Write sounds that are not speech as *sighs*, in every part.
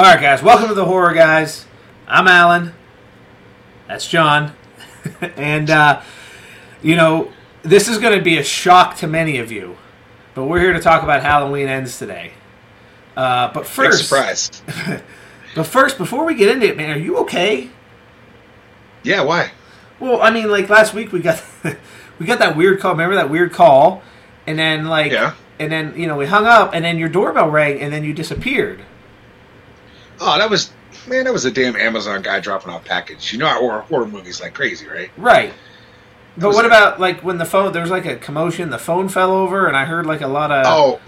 All right, guys, welcome to the horror guys. I'm Alan. That's John, *laughs* and uh, you know this is going to be a shock to many of you, but we're here to talk about Halloween ends today. Uh, but Big first, surprise. *laughs* but first, before we get into it, man, are you okay? Yeah, why? Well, I mean, like last week we got *laughs* we got that weird call. Remember that weird call, and then like, Yeah. and then you know we hung up, and then your doorbell rang, and then you disappeared. Oh, that was man. That was a damn Amazon guy dropping off package. You know, our horror, horror movies like crazy, right? Right. But what about like when the phone? There was like a commotion. The phone fell over, and I heard like a lot of. oh,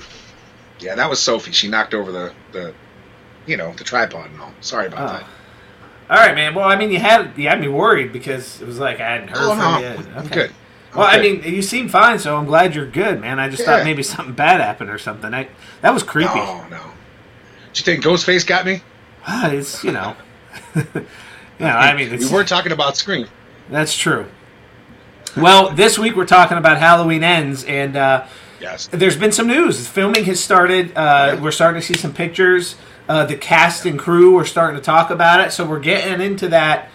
yeah, that was Sophie. She knocked over the the, you know, the tripod and all. Sorry about Oh. that. All right, man. Well, I mean, you had you had me worried because it was like I hadn't heard Oh from no, you. I'm Okay. good. I'm Well, I mean, you seem fine, so I'm glad you're good, man. I just Yeah. thought maybe something bad happened or something. I, that was creepy. Oh no. Did you think Ghostface got me? Ah, it's you know. *laughs* yeah, I mean, it's, we weren't talking about Scream. that's true. Well, this week we're talking about Halloween ends, and uh, Yes. there's been some news. Filming has started. Uh, We're starting to see some pictures. Uh, the cast and crew are starting to talk about it. So we're getting into that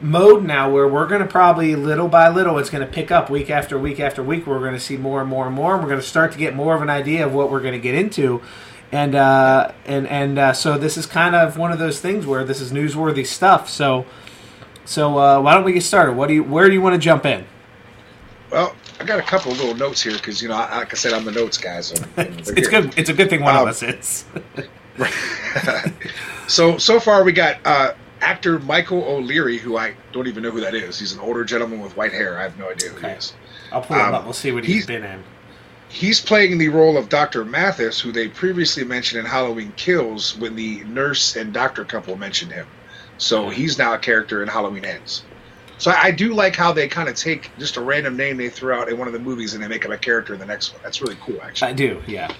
mode now where we're going to probably little by little, it's going to pick up week after week after week. We're going to see more and more and more. And we're going to start to get more of an idea of what we're going to get into. And uh, and and uh, so this is kind of one of those things where this is newsworthy stuff. So so uh, why don't we get started? What do you? Where do you want to jump in? Well, I got a couple of little notes here because you know, I, like I said, I'm the notes guy. So *laughs* It's, it's good. It's a good thing one of Um, us is. *laughs* so so far we got uh, actor Michael O'Leary, who I don't even know who that is. He's an older gentleman with white hair. I have no idea who Okay. he is. I'll pull him um, up. We'll see what he's he's- been in. He's playing the role of Dr. Mathis, who they previously mentioned in Halloween Kills when the nurse and doctor couple mentioned him. So he's now a character in Halloween Ends. So I I do like how they kind of take just a random name they threw out in one of the movies and they make him a character in the next one. That's really cool, actually. I do, yeah.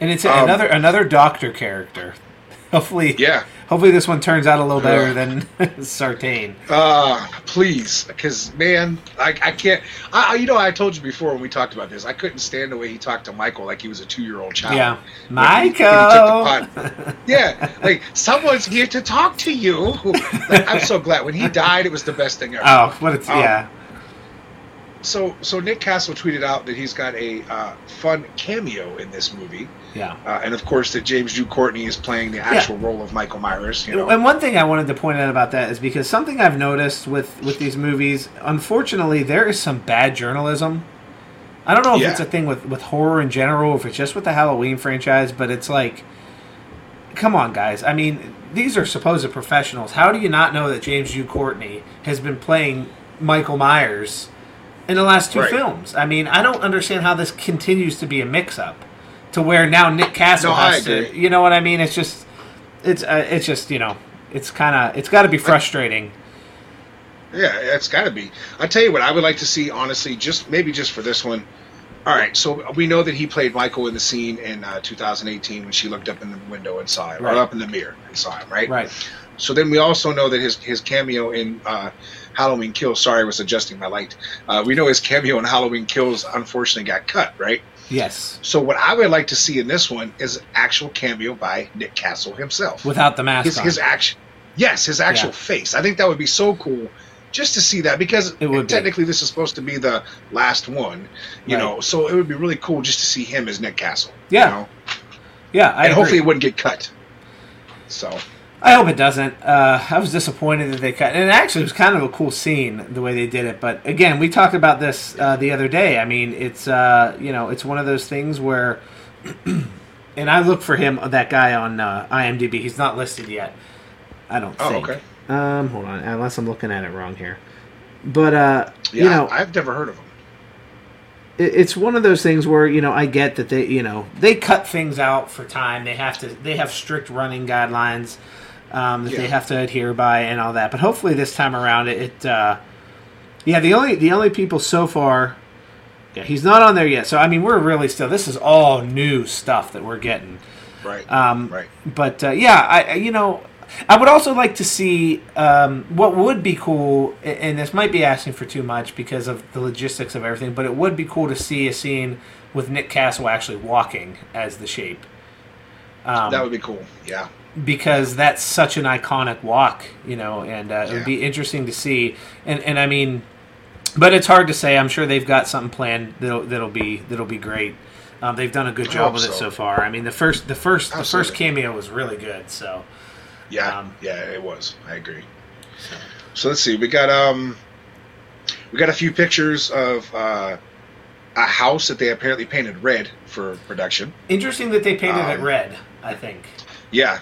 And it's Um, another another doctor character. *laughs* Hopefully, Yeah. Hopefully, this one turns out a little better than *laughs* Sartain. Uh, please, because man, I, I can't. I, you know, I told you before when we talked about this, I couldn't stand the way he talked to Michael like he was a two-year-old child. Yeah, When he- when he Michael. yeah, like someone's here to talk to you. Like, I'm so glad when he died, it was the best thing ever. Oh, what it's Um, yeah. So, so Nick Castle tweeted out that he's got a uh, fun cameo in this movie, Yeah. uh, and of course that James Jude Courtney is playing the actual role of Michael Myers. You know, And one thing I wanted to point out about that is because something I've noticed with with these movies, unfortunately, there is some bad journalism. I don't know if Yeah. it's a thing with with horror in general, if it's just with the Halloween franchise, but it's like, come on, guys. I mean, these are supposed professionals. How do you not know that James Jude Courtney has been playing Michael Myers in the last two Right. films? I mean, I don't understand how this continues to be a mix-up to where now Nick Castle No, has to. You know what I mean? It's just, it's uh, it's just you know, it's kind of it's got to be frustrating. Yeah, it's got to be. I tell you what, I would like to see, honestly, just maybe just for this one. All right, so we know that he played Michael in the scene in uh, 2018 when she looked up in the window and saw him, Right. or up in the mirror and saw him, right? Right. So then we also know that his his cameo in uh, Halloween Kills. Sorry, I was adjusting my light. Uh, we know his cameo in Halloween Kills unfortunately got cut, right? Yes. So what I would like to see in this one is actual cameo by Nick Castle himself Without the mask his on. his action yes his actual Yeah. face i think that would be so cool just to see that because It would be. technically this is supposed to be the last one you Right. know so it would be really cool just to see him as nick castle Yeah, you know? yeah. I and hopefully it wouldn't get cut so I hope it doesn't. Uh, I was disappointed that they cut. And actually, it was kind of a cool scene the way they did it. But again, we talked about this uh, the other day. I mean, it's uh, you know, it's one of those things where, *clears throat* and I look for him, that guy on uh, IMDb. He's not listed yet. I don't oh think. okay Um, hold on, unless I'm looking at it wrong here. But uh, yeah you know, i've never heard of him it- it's one of those things where you know I get that they you know they cut things out for time. They have to they have strict running guidelines um, that they have to adhere by and all that. But hopefully this time around it, it uh, yeah the only the only people so far yeah he's not on there yet. So I mean we're really still this is all new stuff that we're getting. right Um, right But uh, yeah, I I- you know, I would also like to see um, what would be cool, and this might be asking for too much because of the logistics of everything. But it would be cool to see a scene with Nick Castle actually walking as the shape. Um, that would be cool yeah because that's such an iconic walk, you know, and uh, it would be interesting to see. And and I mean, but it's hard to say. I'm sure they've got something planned that'll that'll be that'll be great. Um, they've done a good job with it so. so far. I mean, the first the first the first cameo was really good. So Yeah, Um, yeah, it was. I agree. So. So let's see. We got um, we got a few pictures of uh, a house that they apparently painted red for production. interesting that they painted it Um, red. I think. Yeah,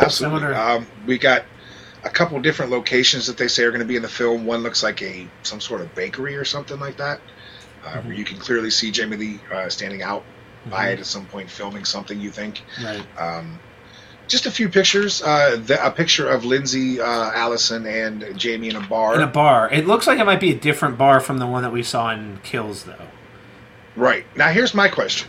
absolutely. Um, we got a couple different locations that they say are going to be in the film. One looks like a some sort of bakery or something like that, uh, Mm-hmm. where you can clearly see Jamie Lee uh, standing out by Mhm. it at some point, filming something. You think? Right. Um, just a few pictures. Uh, the, a picture of Lindsay, uh, Allison, and Jamie in a bar. In a bar. It looks like it might be a different bar from the one that we saw in Kills, though. Right. Now here's my question.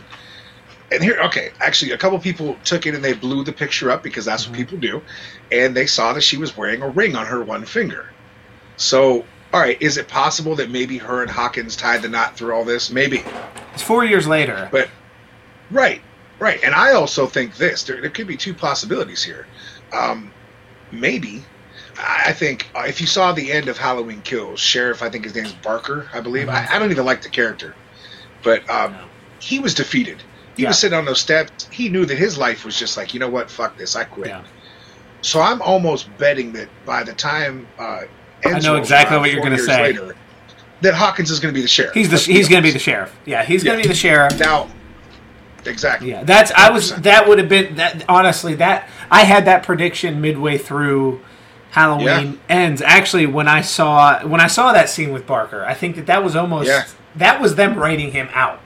And here okay, actually a couple people took it and they blew the picture up because that's Mhm. what people do. And they saw that she was wearing a ring on her one finger. So, all right, is it possible that maybe her and Hawkins tied the knot through all this? Maybe. It's four years later. But right, right. And I also think this. There, there could be two possibilities here. Um, maybe I think uh, if you saw the end of Halloween Kills, Sheriff, I think his name's Barker, I believe. I, I don't even like the character, but um, he was defeated. He Yeah. was sitting on those steps. He knew that his life was just like, you know what, fuck this, I quit. Yeah. So I'm almost betting that by the time uh, I know exactly what you're gonna say. Later, that Hawkins is going to be the sheriff. He's the Let's he's going to be the sheriff. Yeah, he's going to be the sheriff. now. Exactly. Yeah, that's I was that would have been that honestly that I had that prediction midway through Halloween ends. Actually, when I saw when I saw that scene with Barker, I think that that was almost Yeah. that was them writing him out.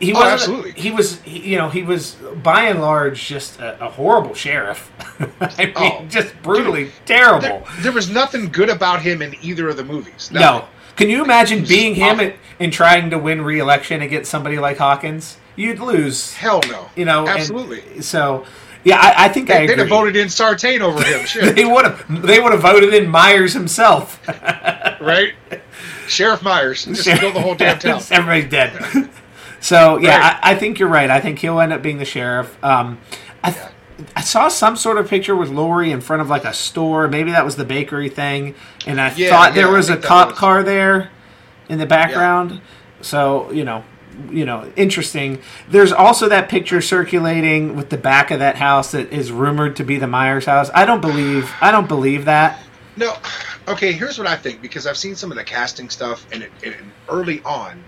He Oh, wasn't- absolutely. He was, he, you know, he was by and large just a, a horrible sheriff. *laughs* I mean, Oh, just brutally terrible. There, there was nothing good about him in either of the movies. No. Can you imagine being him and, and trying to win re-election against somebody like Hawkins? You'd lose. Hell no. You know, absolutely. so, yeah, I, I think I They, would have voted in Sartain over him. *laughs* Shit. they would have. They would have voted in Myers himself. right? Sheriff Myers. Just *laughs* kill the whole damn town. Everybody's dead. So yeah, Right. I, I think you're right. I think he'll end up being the sheriff. Um, I, th- I saw some sort of picture with Laurie in front of like a store. Maybe that was the bakery thing, and I Yeah, thought there yeah, was a cop was- car there in the background. So you know, you know, interesting. There's also that picture circulating with the back of that house that is rumored to be the Myers house. I don't believe. I don't believe that. No, okay. Here's what I think because I've seen some of the casting stuff, and, it, and early on,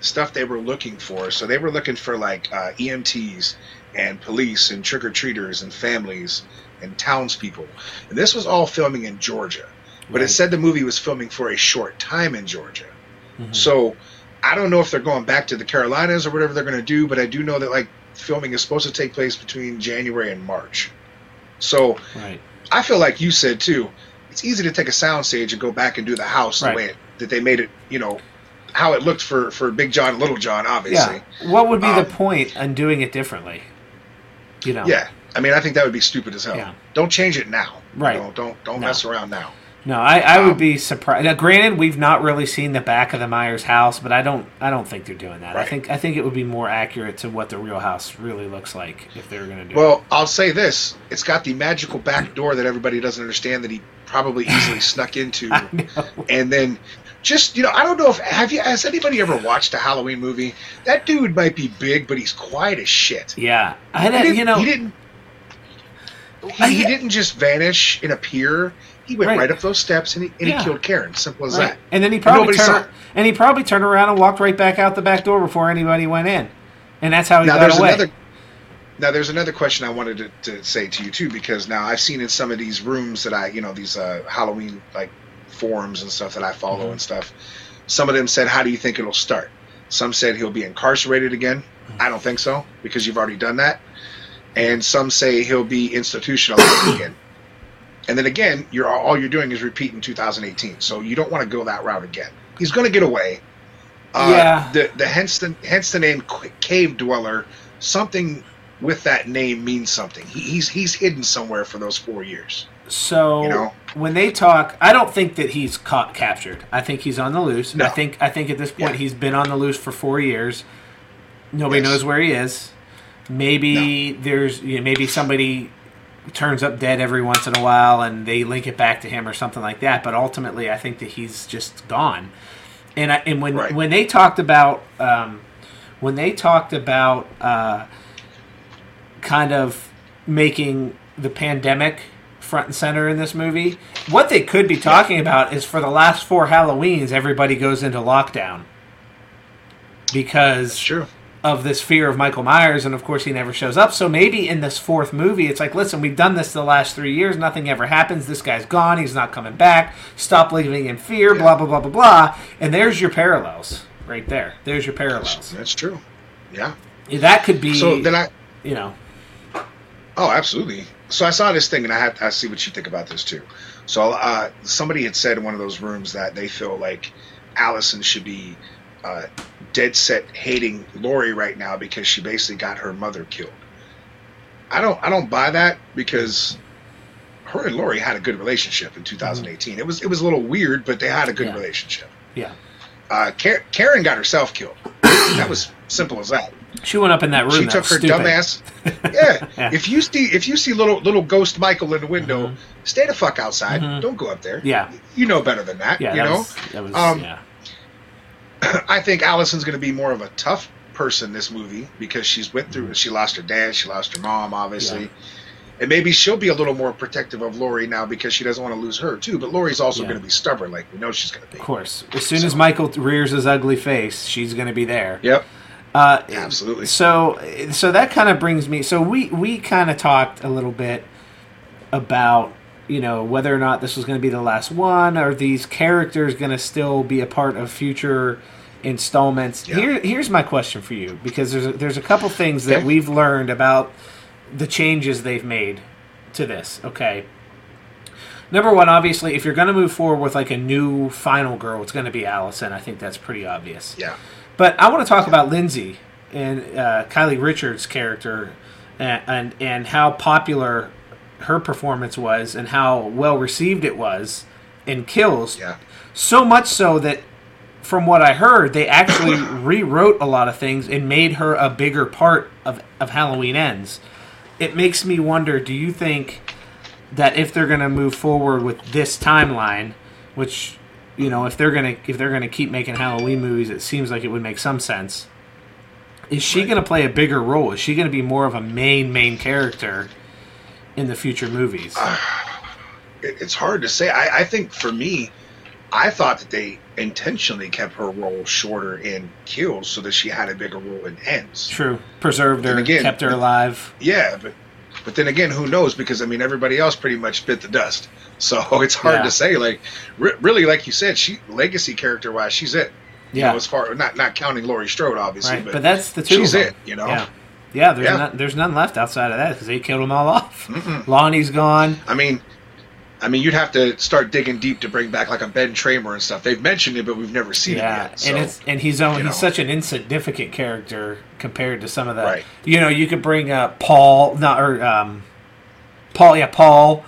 stuff they were looking for. So they were looking for like uh, EMTs and police and trick or treaters and families and townspeople. And this was all filming in Georgia, but it said the movie was filming for a short time in Georgia. Mhm. So I don't know if they're going back to the Carolinas or whatever they're going to do, but I do know that like filming is supposed to take place between January and March. So Right. I feel like you said too. It's easy to take a soundstage and go back and do the house Right. the way it, that they made it. You know how it looked for for Big John, Little John, obviously. Yeah. What would be the Um, point in doing it differently? You know. Yeah. I mean, I think that would be stupid as hell. Yeah. Don't change it now. You Right. know, don't don't No. mess around now. No, I, I would Um, be surprised. Now, granted, we've not really seen the back of the Myers house, but I don't I don't think they're doing that. I think I think it would be more accurate to what the real house really looks like if they're going to do it. Well, I'll say this: it's got the magical back door that everybody doesn't understand that he probably easily *laughs* snuck into, and then. Just you know, I don't know if have you has anybody ever watched a Halloween movie? That dude might be big, but he's quiet as shit. Yeah, I didn't, you know, he didn't. He, I- he didn't just vanish and appear. He went Right. right, up those steps and he, and Yeah. he killed Karen. Simple as right. that. and then he probably saw turned and he probably turned around and walked right back out the back door before anybody went in, and that's how he Now got there's away. another. Now there's another question I wanted to, to say to you too because now I've seen in some of these rooms that I you know these uh, Halloween like forums and stuff that I follow Mhm. and stuff. Some of them said, "How do you think it'll start?" Some said he'll be incarcerated again. Mm-hmm. I don't think so because you've already done that. And some say he'll be institutionalized *coughs* again. And then again, you're all you're doing is repeating 2018. So you don't want to go that route again. He's going to get away. Uh, Yeah. The the hence the hence the name Cave Dweller. Something with that name means something. He, he's he's hidden somewhere for those four years. So You know? When they talk, I don't think that he's caught captured. I think he's on the loose. No. I think I think at this point Yeah. he's been on the loose for four years. Nobody Yes. knows where he is. Maybe there's you know, maybe somebody turns up dead every once in a while, and they link it back to him or something like that. But ultimately, I think that he's just gone. And I, and when Right. when they talked about um, when they talked about uh, kind of making the pandemic front and center in this movie, what they could be talking about is for the last four Halloweens, everybody goes into lockdown because of this fear of Michael Myers, and of course he never shows up. So maybe in this fourth movie, it's like, listen, we've done this the last three years, nothing ever happens. This guy's gone, he's not coming back. Stop living in fear, Yeah. blah blah blah blah blah. And there's your parallels right there. There's your parallels. That's true. Yeah. That could be, So then I. you know, Oh, absolutely. So I saw this thing, and I had I see what you think about this too. So uh, somebody had said in one of those rooms that they feel like Allison should be uh, dead set hating Laurie right now because she basically got her mother killed. I don't I don't buy that because her and Laurie had a good relationship in 2018. It was it was a little weird, but they had a good Yeah. relationship. yeah. Uh, Karen got herself killed. *coughs* that was simple as that. She went up in that room. She that took her dumbass. Yeah. *laughs* Yeah. If you see if you see little little ghost Michael in the window, Mhm. stay the fuck outside. Mhm. Don't go up there. Yeah, You know better than that. yeah. you that know. was, that was Um, yeah. *clears throat* I think Allison's going to be more of a tough person this movie because she's went Mm-hmm. through. She lost her dad. She lost her mom, obviously. And maybe she'll be a little more protective of Laurie now because she doesn't want to lose her too. But Laurie's also Yeah. going to be stubborn, like we know she's going to be. Of course, as soon So- as Michael rears his ugly face, she's going to be there. Yep, Uh, absolutely. So, so that kind of brings me. So we we kind of talked a little bit about you know whether or not this was going to be the last one, Are these characters going to still be a part of future installments. Yeah. Here, here's my question for you because there's a, there's a couple things that Okay. we've learned about the changes they've made to this. Okay. Number one, obviously, if you're going to move forward with like a new final girl, it's going to be Allison. I think that's pretty obvious. Yeah, But I want to talk about Lindsay and uh, Kylie Richards' character, and, and and how popular her performance was, and how well received it was in Kills. yeah, So much so that, from what I heard, they actually *coughs* rewrote a lot of things and made her a bigger part of of Halloween Ends. It makes me wonder: Do you think that if they're going to move forward with this timeline, which you know, if they're gonna if they're gonna keep making Halloween movies, it seems like it would make some sense. Is she Right. gonna play a bigger role? Is she gonna be more of a main main character in the future movies? *sighs* it, it's hard to say. I, I think for me, I thought that they intentionally kept her role shorter in Kills so that she had a bigger role in Ends. True, preserved her, again- kept her alive. Yeah, but but then again, who knows? Because I mean, everybody else pretty much bit the dust. *laughs* So it's hard Yeah. to say. Like, re- really, like you said, she legacy character wise, she's it. You Yeah, know, as far not not counting Laurie Strode, obviously, right. but, But, that's the two. she's it. You know. Yeah, yeah. There's Yeah. None, there's none left outside of that because they killed them all off. Mm-mm. Lonnie's gone. I mean, I mean, you'd have to start digging deep to bring back like a Ben Tramer and stuff. They've mentioned it, but we've never seen Yeah, it yet. So. and it's and he's only he's know. such an insignificant character compared to some of the. Right. You know, you could bring up Paul, not or um, Paul. Yeah, Paul.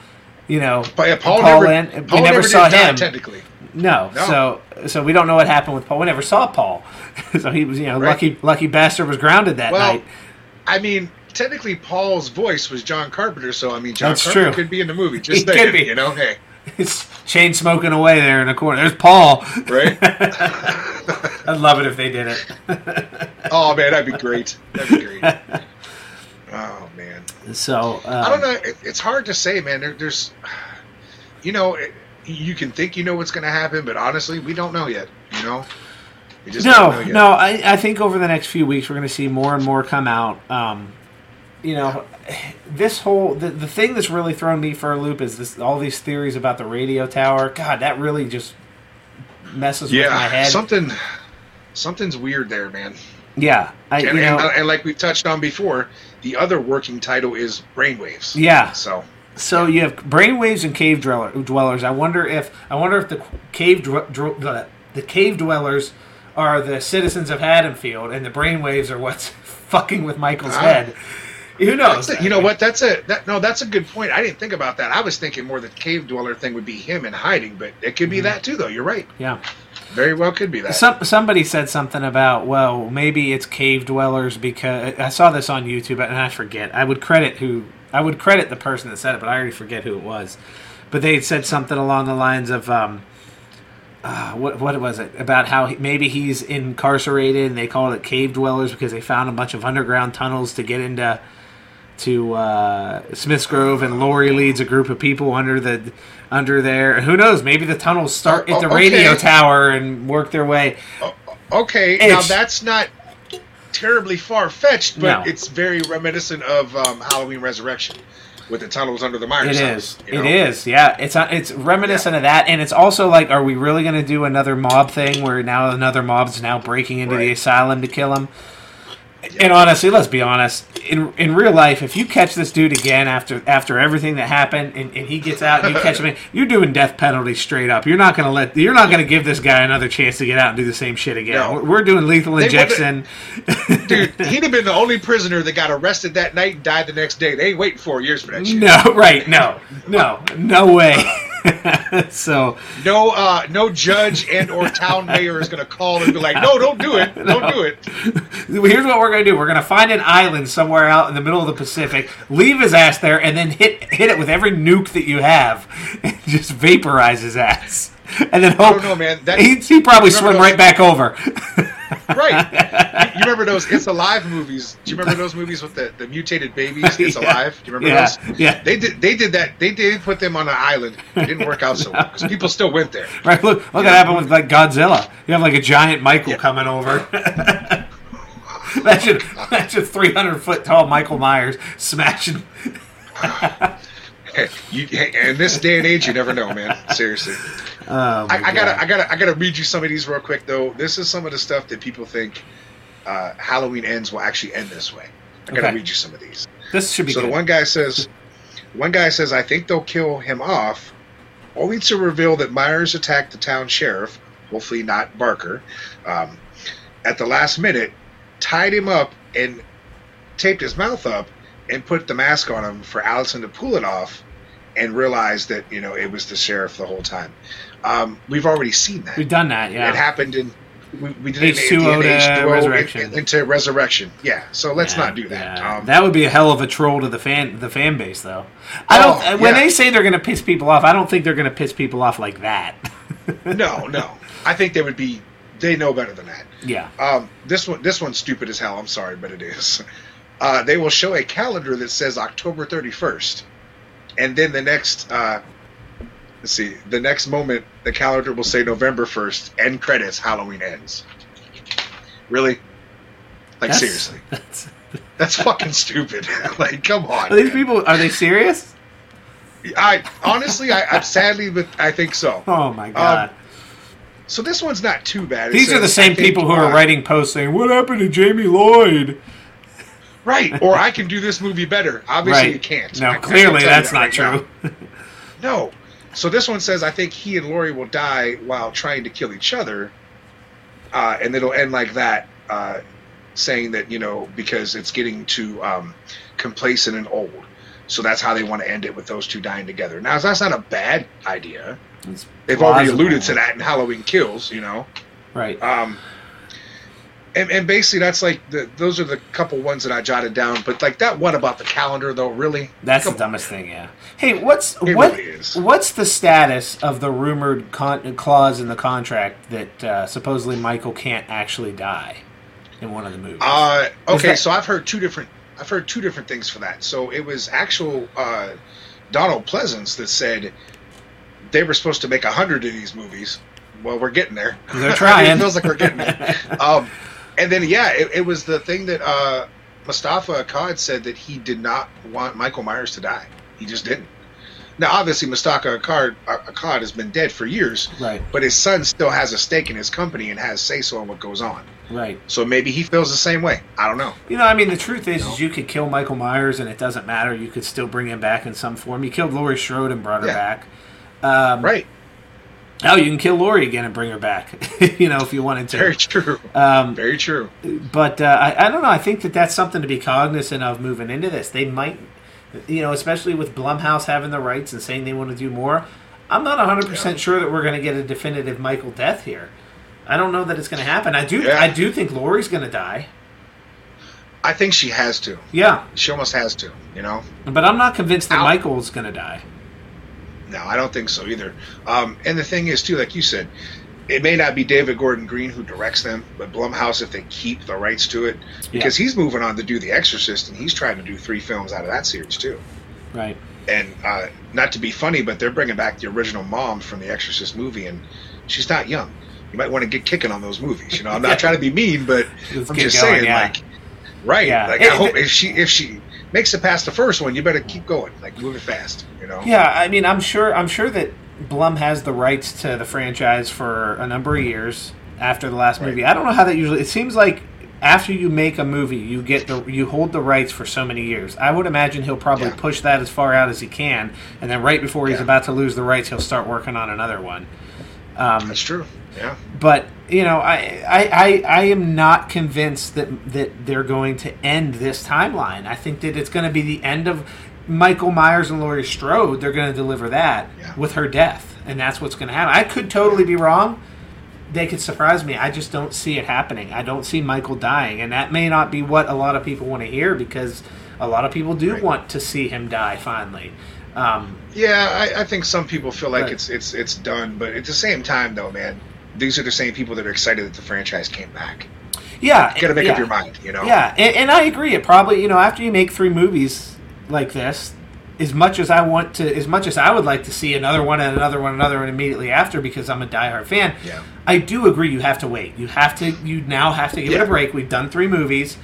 You know, but yeah, Paul, Paul never, in- we Paul never never saw did die, him. technically. no, No. So so we don't know what happened with Paul. We never saw Paul. *laughs* so he was you know Right. lucky lucky bastard was grounded that Well, night. I mean, technically, Paul's voice was John Carpenter, so I mean, John That's Carpenter true. could be in the movie. *laughs* He Just could saying, be. you know, hey, He's chain smoking away there in the corner. There's Paul. right? *laughs* I'd love it if they did it. *laughs* oh man, that'd be great. That'd be great. Oh man, So um, I don't know. It, it's hard to say, man. There, there's, you know, it, you can think you know what's going to happen, but honestly, we don't know yet. You know, just No, no. I, I think over the next few weeks we're going to see more and more come out. Um, you know, this whole the, the thing that's really thrown me for a loop is this all these theories about the radio tower. God, that really just messes with my head. something, something's weird there, man. yeah, I And, you know, and, like we've touched on before, the other working title is Brainwaves. yeah. So So you have brainwaves and cave dweller, dwellers. I wonder if I wonder if the cave dw- dw- the, the cave dwellers are the citizens of Haddonfield, and the brainwaves are what's *laughs* fucking with Michael's Ah. head. Who knows? A- you know what? That's a that no. That's a good point. I didn't think about that. I was thinking more the cave dweller thing would be him in hiding, but it could be Mm-hmm. that too. Though you're right. Yeah. Very well could be that. Some somebody said something about well maybe it's cave dwellers because I saw this on YouTube and I forget I would credit who I would credit the person that said it, but I already forget who it was. But they had said something along the lines of, um, uh, what what was it about how he, maybe he's incarcerated and they called it cave dwellers because they found a bunch of underground tunnels to get into to uh, Smiths Grove and Laurie leads a group of people under the under there. Who knows? Maybe the tunnels start Oh, at the okay. radio tower and work their way. Okay, now that's not terribly far fetched, but No. it's very reminiscent of um, Halloween Resurrection with the tunnels under the Myers It is. you know? is. Yeah. It's uh, it's reminiscent of that, and it's also like, are we really going to do another mob thing where now another mob's now breaking into the asylum to kill him? And honestly, let's be honest. In in real life, if you catch this dude again after after everything that happened, and, and he gets out, and you catch him, you're doing death penalty straight up. You're not going to let. You're not going to give this guy another chance to get out and do the same shit again. No. We're, doing lethal injection. *laughs* Dude, he'd have been the only prisoner that got arrested that night and died the next day. They ain't waiting four years for that shit. no, right? No, no, no way. *laughs* *laughs* so No, uh, no judge and or town mayor is gonna call and be like, "No, don't do it, don't do it." *laughs* Here's what we're gonna do. We're gonna find an island somewhere out in the middle of the Pacific, leave his ass there, and then hit hit it with every nuke that you have, *laughs* and just vaporize his ass. And then I hope don't know, man. That, he he probably swim right back over. Right? You, remember those "It's Alive" movies? Do you remember those movies with the, the mutated babies? It's *laughs* Yeah. Alive. Do you remember Yeah, those? yeah. They did. They did that. They did put them on an island. It didn't work out so well because people still went there. *laughs* right? Look, look what happened with like Godzilla. You have like a giant Michael Yeah. coming over. *laughs* Imagine, imagine 300 foot tall Michael Myers smashing. You, hey, in this day and age, you never know, man. Seriously. Oh, I, I gotta, I gotta, I gotta read you some of these real quick though. This is some of the stuff that people think uh, Halloween ends will actually end this way. I gotta Okay. read you some of these. This should be So good. the one guy says, one guy says, I think they'll kill him off, only to reveal that Myers attacked the town sheriff, hopefully not Barker, um, at the last minute, tied him up and taped his mouth up and put the mask on him for Allison to pull it off and realize that you know it was the sheriff the whole time. Um, we've already seen that. We've done that, Yeah, It happened in. We, we did it H2O in, in to H2O Resurrection. in- into resurrection. Yeah. So let's Yeah, not do that. yeah. Um, that would be a hell of a troll to the fan the fan base, though. I don't. Oh, when yeah. they say they're going to piss people off, I don't think they're going to piss people off like that. *laughs* no, no. I think they would be. They know better than that. yeah. Um, this one, this one's stupid as hell. I'm sorry, but it is. Uh, they will show a calendar that says October 31st, and then the next, uh, let's see, the next moment, the calendar will say November 1st. End credits. Halloween ends. Really? Like That's- seriously? *laughs* that's- That's fucking stupid. *laughs* like, come on. are these man. people? Are they serious? I honestly, I, I'm sadly, but I think so. Oh my god! So this one's not too bad. It these are the same think, people who are uh, writing posts saying, "What happened to Jamie Lloyd?" Right, *laughs* or I can do this movie better. Obviously, right? you can't. No, I- I clearly tell that's that not right true. No. So this one says, I think he and Laurie will die while trying to kill each other, uh, and it'll end like that, uh, saying that you know because it's getting too um, complacent and old. So that's how they want to end it with those two dying together. Now that's not a bad idea. It's They've already alluded to that in Halloween Kills, you know. Right. Um, and, and basically, that's like the those are the couple ones that I jotted down. But like that one about the calendar, though, really, That's Come the dumbest thing. Yeah. Hey, what's It what? really is. What's the status of the rumored con- clause in the contract that uh, supposedly Michael can't actually die in one of the movies? Uh, okay, that- so I've heard two different. I've heard two different things for that. So it was actual uh, Donald Pleasence that said they were supposed to make a hundred of these movies. Well, we're getting there. They're *laughs* trying. it feels like we're getting there. *laughs* um, and then yeah, it, it was the thing that uh, Moustapha Akkad said that he did not want Michael Myers to die. He just didn't. Now, obviously, Moustapha Akkad, uh, Akkad has been dead for years, right. but his son still has a stake in his company and has say so on what goes on. Right. So maybe he feels the same way. I don't know. You know, I mean, the truth is, is you could kill Michael Myers and it doesn't matter. You could still bring him back in some form. You killed Laurie Strode and brought her Yeah. back. Um, Right. Oh, you can kill Laurie again and bring her back. *laughs* you know, if you wanted to. Very true. Um, Very true. but uh, I, I don't know. I think that that's something to be cognizant of moving into this. They might, you know, especially with Blumhouse having the rights and saying they want to do more. I'm not 100 Yeah. percent sure that we're going to get a definitive Michael death here. I don't know that it's going to happen. I do. Yeah. I do think Laurie's going to die. I think she has to. Yeah, She almost has to. You know. but I'm not convinced that. Michael's going to die. No, I don't think so either. Um, and the thing is, too, like you said, it may not be David Gordon Green who directs them, but Blumhouse, if they keep the rights to it, because he's moving on to do The Exorcist, and he's trying to do three films out of that series too. Right. And uh, not to be funny, but they're bringing back the original mom from the Exorcist movie, and she's not young. You might want to get kicking on those movies. You know, I'm not *laughs* Yeah. trying to be mean, but Let's I'm just going, saying, yeah. like, right? Yeah. Like, It- I hope if she if she makes it past the first one, you better keep going, like move it fast. You know? Yeah, I mean, I'm sure. I'm sure that Blum has the rights to the franchise for a number of years after the last Right. movie. I don't know how that usually. It seems like after you make a movie, you get the you hold the rights for so many years. I would imagine he'll probably Yeah. push that as far out as he can, and then right before he's Yeah. about to lose the rights, he'll start working on another one. Um, That's true. Yeah. but you know, I, I, I, I am not convinced that that they're going to end this timeline. I think that it's going to be the end of Michael Myers and Laurie Strode. They're going to deliver that Yeah. with her death, and that's what's going to happen. I could totally be wrong. They could surprise me. I just don't see it happening. I don't see Michael dying, and that may not be what a lot of people want to hear because a lot of people do Right. want to see him die finally. Um, Yeah, I, I think some people feel like Right. it's it's it's done, but at the same time, though, man, these are the same people that are excited that the franchise came back. yeah, You got to make yeah. up your mind, you know. Yeah, and, and I agree. It probably you know after you make three movies like this, as much as I want to, as much as I would like to see another one and another one, and another one immediately after because I'm a diehard fan. Yeah. I do agree. You have to wait. You have to. You now have to give it a break. We've done three movies.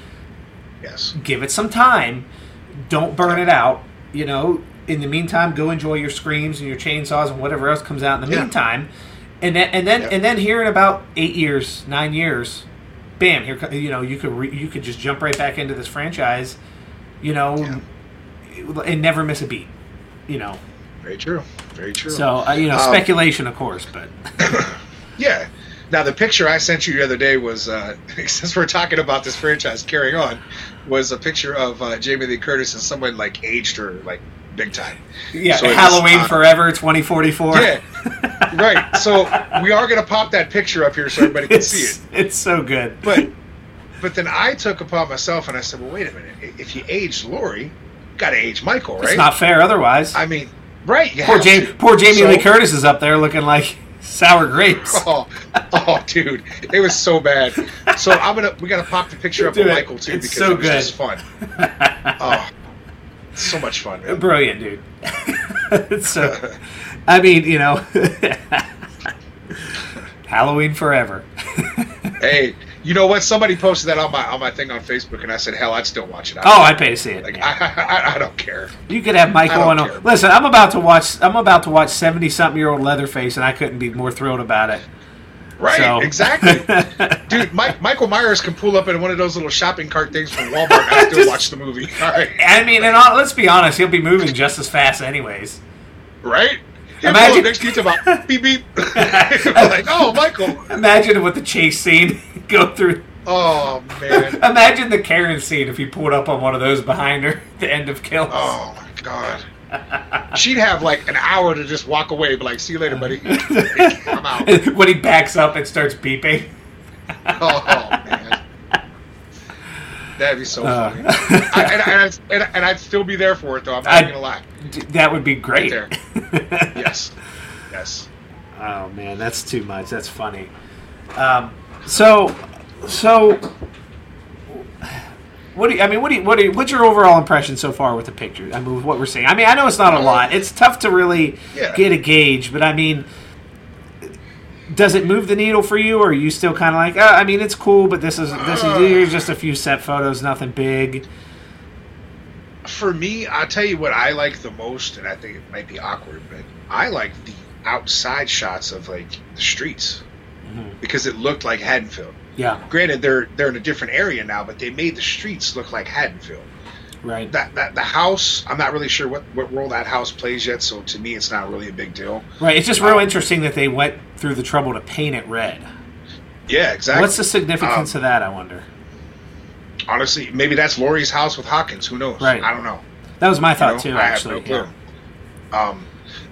Yes. Give it some time. Don't burn it out. You know. In the meantime, go enjoy your screams and your chainsaws and whatever else comes out in the Yeah. meantime. And then, and then, Yeah. and then, here in about eight years, nine years, bam! Here, you know, you could re, you could just jump right back into this franchise, you know, and never miss a beat. You know, Very true. Very true. so uh, you know, Um, speculation, of course, but *coughs* Yeah. Now the picture I sent you the other day was, uh, *laughs* since we're talking about this franchise carrying on, was a picture of uh, Jamie Lee Curtis and someone like aged her like big time. yeah, So it was, Halloween uh, Forever, twenty forty four. Yeah. *laughs* right. So we are going to pop that picture up here so everybody can it's, see it. it's so good. But but then I took upon myself and I said, well, wait a minute. If you aged Laurie, you got to age Michael, right? it's not fair otherwise. I mean, right? poor Jamie, to. poor Jamie So- Lee Curtis is up there looking like *laughs* sour grapes. *laughs* Oh, oh, dude, it was so bad. So I'm gonna we gotta pop the picture up of. Michael too It's because so it was good. just fun. Oh, so much fun, man. Brilliant, dude. *laughs* So, I mean, you know, *laughs* Halloween Forever. *laughs* Hey, you know what? Somebody posted that on my on my thing on Facebook, and I said, hell, I'd still watch it. I, Oh, I'd pay to see it. like yeah. I, I, I don't care. You could have Michael on. care. listen, I'm about to watch. I'm about to watch seventy something year old Leatherface, and I couldn't be more thrilled about it. Right? So- Exactly, *laughs* dude. Mike, Michael Myers can pull up in one of those little shopping cart things from Walmart. and I still Just- watch the movie. *laughs* All right, I mean, and uh, let's be honest, he'll be moving just as fast, anyways. right? He'll Imagine- next to about beep beep. *laughs* like, oh, Michael. Imagine with the chase scene go through. Oh man. Imagine the Karen scene if he pulled up on one of those behind her. at The end of Kills. Oh my god. She'd have like an hour to just walk away, but like, see you later, buddy. *laughs* I'm out. when he backs up and starts beeping. Oh, man. That'd be so Uh. funny. I, and, and, I'd, and, and I'd still be there for it, though. I'm not I'd- gonna lie. That would be great. Right *laughs* Yes. Yes. Oh man, that's too much. That's funny. Um, so, so, what do you, I mean? What do you, what do you, what's your overall impression so far with the picture? I mean, with what we're seeing. I mean, I know it's not a uh, lot. It's tough to really Yeah. get a gauge, but I mean, does it move the needle for you, or are you still kind of like, oh, I mean, it's cool, but this is this is uh. here's just a few set photos, nothing big. For me, I'll tell you what I like the most, and I think it might be awkward, but I like the outside shots of like the streets Mhm. because it looked like Haddonfield. Yeah, Granted, they're they're in a different area now, but they made the streets look like Haddonfield. right. that, that the house i'm not really sure what, what role that house plays yet so to me it's not really a big deal Right. It's just real Um, interesting that they went through the trouble to paint it red. yeah exactly What's the significance Um, of that? I wonder. honestly maybe that's Laurie's house with hawkins who knows Right. i don't know That was my You thought know, too. I have Actually, no clue. yeah. um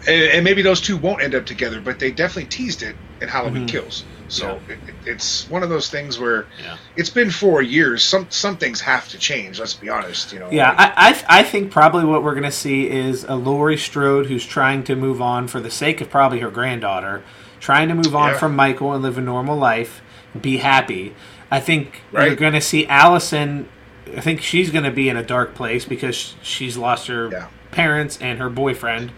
and, and maybe those two won't end up together but they definitely teased it in halloween Mhm. kills So it, it- it's one of those things where Yeah. it's been four years. Some some things have to change. Let's be honest. You know. Yeah, Like, I, I, I think probably what we're going to see is a Laurie Strode who's trying to move on for the sake of probably her granddaughter, trying to move on Yeah. from Michael and live a normal life, be happy. I think you're going to see Allison. I think she's going to be in a dark place because she's lost her Yeah. parents and her boyfriend.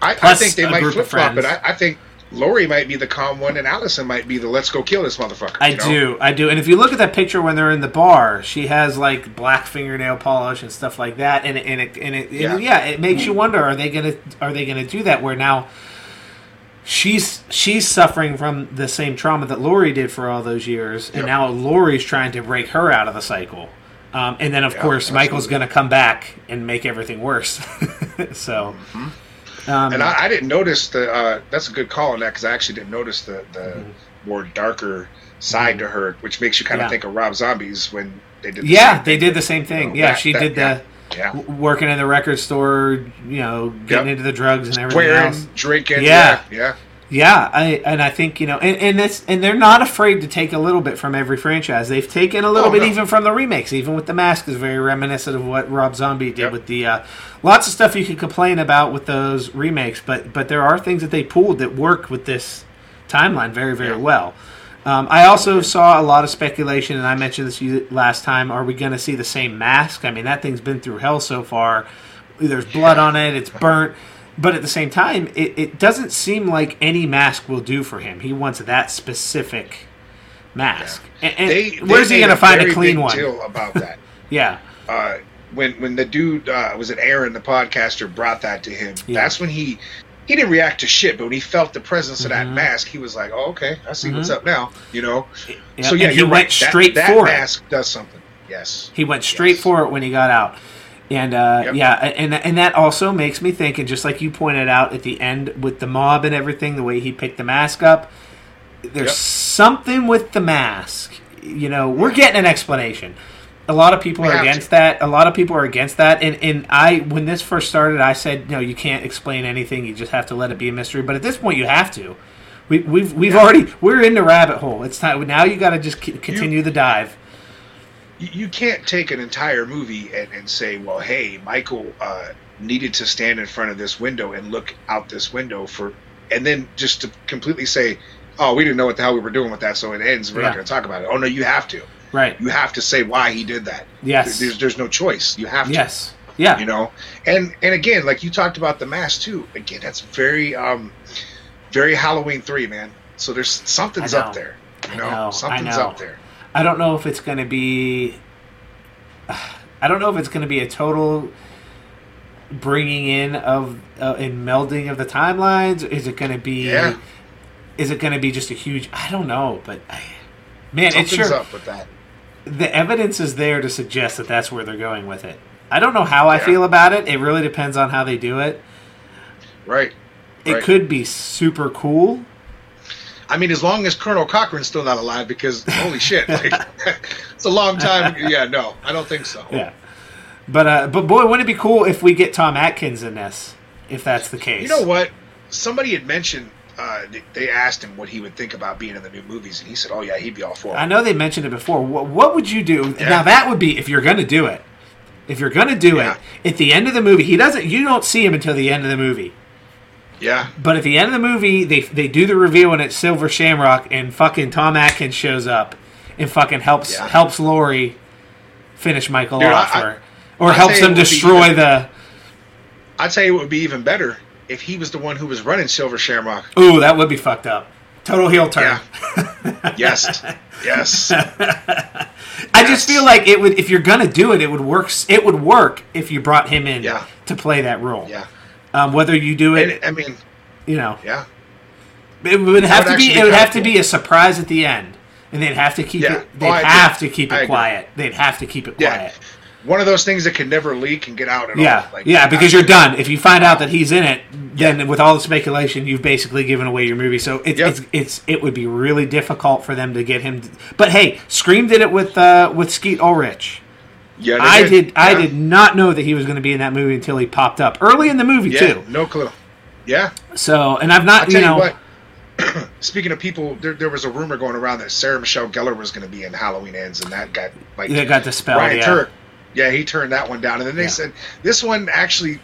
I, I think they might flip flop, but. I, I think Laurie might be the calm one, and Allison might be the let's go kill this motherfucker. I know? do, I do. And if you look at that picture when they're in the bar, she has like black fingernail polish and stuff like that, and it, and it, and it, Yeah. yeah. it makes you wonder: Are they gonna are they gonna do that? Where now she's she's suffering from the same trauma that Laurie did for all those years, and Yep. now Laurie's trying to break her out of the cycle. Um, and then, of Yeah, course, Michael's going to come back and make everything worse. *laughs* so, um, And I, I didn't notice the. Uh, that's a good call on that because I actually didn't notice the the Mm-hmm. more darker side to her, which makes you kind of Yeah. think of Rob Zombies when they did. The yeah, they did the same thing. know, yeah, that- she that- did the. yeah. Yeah, w- working in the record store, you know, getting Yep. into the drugs and everything swearing, else. drinking. Yeah. Yeah, yeah, I and I think you know, and, and it's and they're not afraid to take a little bit from every franchise. They've taken a little Oh, bit no. even from the remakes. Even with the mask is very reminiscent of what Rob Zombie did Yep. with the. Uh, lots of stuff you could complain about with those remakes, but but there are things that they pulled that worked with this timeline very very Yeah. well. Um, I also saw a lot of speculation, and I mentioned this last time. Are we going to see the same mask? I mean, that thing's been through hell so far. There's blood on it. It's burnt. But at the same time, it, it doesn't seem like any mask will do for him. He wants that specific mask. And, and They, they where's he going to find a clean one? About that. *laughs* Yeah, uh, when when the dude uh, was it Aaron, the podcaster, brought that to him. Yeah. That's when he he didn't react to shit, but when he felt the presence of that Mhm. mask, he was like, "Oh, okay, I see what's Mhm. up now." You know. Yeah, So yeah, and he you're went right. Straight that, for it. mask does something. Yes. He went straight Yes. for it when he got out. And uh, Yep. yeah, and and that also makes me think, and just like you pointed out at the end with the mob and everything, the way he picked the mask up, there's Yep. something with the mask. You know, we're getting an explanation. A lot of people We are against to. that. A lot of people are against that. And and I, when this first started, I said, no, you can't explain anything. You just have to let it be a mystery. But at this point, you have to. We, we've we've already we're in the rabbit hole. It's time now. You got to just c- continue the dive. You, can't take an entire movie and, and say, "Well, hey, Michael uh, needed to stand in front of this window and look out this window for," and then just to completely say, "Oh, we didn't know what the hell we were doing with that, so it ends. We're Yeah. not going to talk about it." Oh no, you have to. Right. You have to say why he did that. Yes. There's there's no choice. You have to. Yes. Yeah. You know, and and again, like you talked about the mask too. Again, that's very um, very Halloween three, man. So there's something's up there. You know, know, something's know. up there. I don't know if it's going to be. *sighs* I don't know if it's going to be a total bringing in of uh, and melding of the timelines. Is it going to be? Yeah. Is it going to be just a huge? I don't know, but I, man, it's Something's sure up with that. the evidence is there to suggest that that's where they're going with it. I don't know how I feel about it. It really depends on how they do it. Right. It Right. could be super cool. I mean, as long as Conal Cochran's still not alive, because holy shit, like, *laughs* it's a long time. Yeah, no, I don't think so. Yeah. But uh, but boy, wouldn't it be cool if we get Tom Atkins in this? If that's the case. You know what? Somebody had mentioned. Uh, they- asked him what he would think about being in the new movies, and he said, "Oh yeah, he'd be all for it." I know they mentioned it before. What, what would you do? Yeah. Now that would be if you're going to do it. If you're going to do Yeah. it at the end of the movie, he doesn't. You don't see him until the end of the movie. Yeah, But at the end of the movie, they they do the reveal and it's Silver Shamrock, and fucking Tom Atkins shows up and fucking helps Yeah. helps Laurie finish Michael Dude, off, I- or or helps tell you them what would be destroy even- the. I'd say it would be even better if he was the one who was running Silver Shamrock. Ooh, that would be fucked up. Total heel turn. Yeah. *laughs* Yes, yes. I just feel like it would if you're gonna do it, it would work. It would work if you brought him in Yeah. to play that role. Yeah. Um, whether you do it, And, I mean, you know, yeah. it would have would to be. It would have to be a surprise at the end, and they'd have to keep Yeah. it. They'd Oh, I agree. have to keep it quiet. They'd have to keep it Yeah. quiet. One of those things that can never leak and get out at Yeah, all. Like, yeah, because you're done. If you find out that he's in it, then with all the speculation, you've basically given away your movie. So it's Yep. it's, it's it would be really difficult for them to get him. but hey, Scream did it with uh, with Skeet Ulrich. Yeah, I did. I Yeah. did not know that he was going to be in that movie until he popped up early in the movie Yeah, too. no clue. Yeah, So, and I've not, you you, know, what. *clears throat* speaking of people, there, there was a rumor going around that Sarah Michelle Gellar was going to be in Halloween Ends, and that got like They got dispelled. Ryan yeah. Turek. Yeah, he turned that one down, and then they Yeah. said this one actually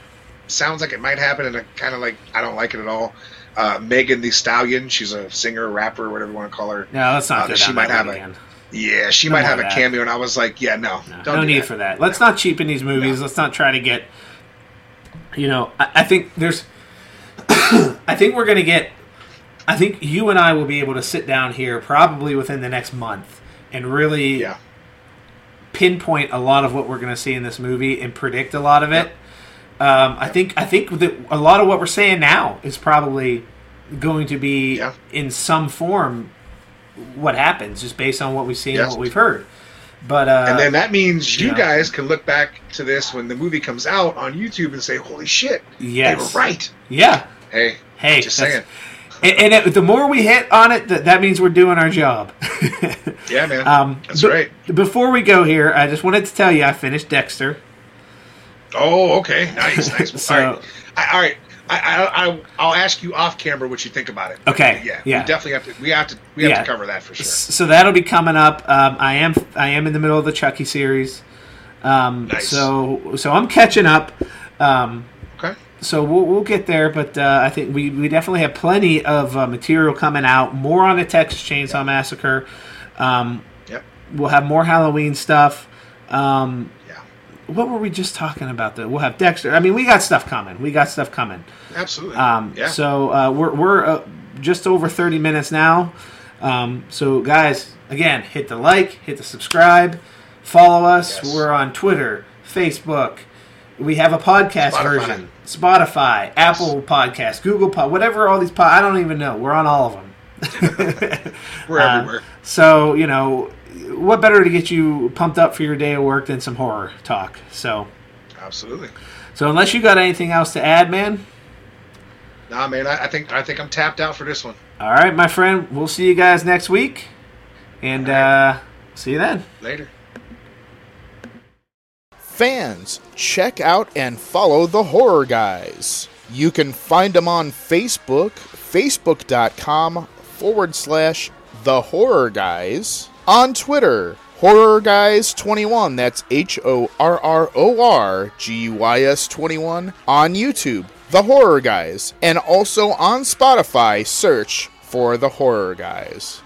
sounds like it might happen, and kind of like I don't like it at all. Uh, Megan Thee Stallion, she's a singer, rapper, whatever you want to call her. No, let's not Uh, she might have road a- again. Yeah, she No might have a that. cameo, and I was like, yeah, no, No, don't no do need that. for that. Let's not cheapen these movies. No. Let's not try to get. You know, I, I think there's. *coughs* I think we're gonna get. I think you and I will be able to sit down here probably within the next month and really Yeah, pinpoint a lot of what we're going to see in this movie and predict a lot of it. Um, I think I think that a lot of what we're saying now is probably going to be Yeah. in some form what happens just based on what we've seen and what we've heard. But uh, and then that means you yeah. guys can look back to this when the movie comes out on YouTube and say, "Holy shit, yes, they were right." Yeah, Hey, hey, just saying. And, and it, the more we hit on it, that, that means we're doing our job. *laughs* Yeah, man, um, that's but right. Before we go here, I just wanted to tell you I finished Dexter. Oh, okay, nice, nice. So- *laughs* all right, I, all right. I, I, I, I'll ask you off camera what you think about it. Okay, Yeah, yeah. We definitely have to. We have to. We have Yeah. to cover that for sure. So that'll be coming up. Um, I am I am in the middle of the Chucky series. Um, Nice. So so I'm catching up. Um, Okay. so we'll, we'll get there, but uh, I think we, we definitely have plenty of uh, material coming out. More on the Texas Chainsaw Massacre. Um, Yep. we'll have more Halloween stuff. Um. What were we just talking about? That we'll have Dexter. I mean, we got stuff coming. We got stuff coming. Absolutely. Um, yeah. So uh, we're we're uh, just over thirty minutes now. Um, so guys, again, hit the like, hit the subscribe, follow us. Yes. We're on Twitter, Facebook. We have a podcast Spotify. version, Spotify, Apple Podcast, Google Pod, whatever all these. Pod- I don't even know. We're on all of them. *laughs* We're *laughs* uh, everywhere. So you know, what better to get you pumped up for your day of work than some horror talk? So, Absolutely. so unless you got anything else to add, man. Nah, man. I, I think I think I'm tapped out for this one. All right, my friend. We'll see you guys next week, and uh, see you then. Later. Fans, check out and follow the Horror Guys. You can find them on Facebook, facebook.com forward slash the Horror Guys. On Twitter, Horror Guys 21, that's H O R R O R G U I S 21. On YouTube, The Horror Guys. And also on Spotify, search for The Horror Guys.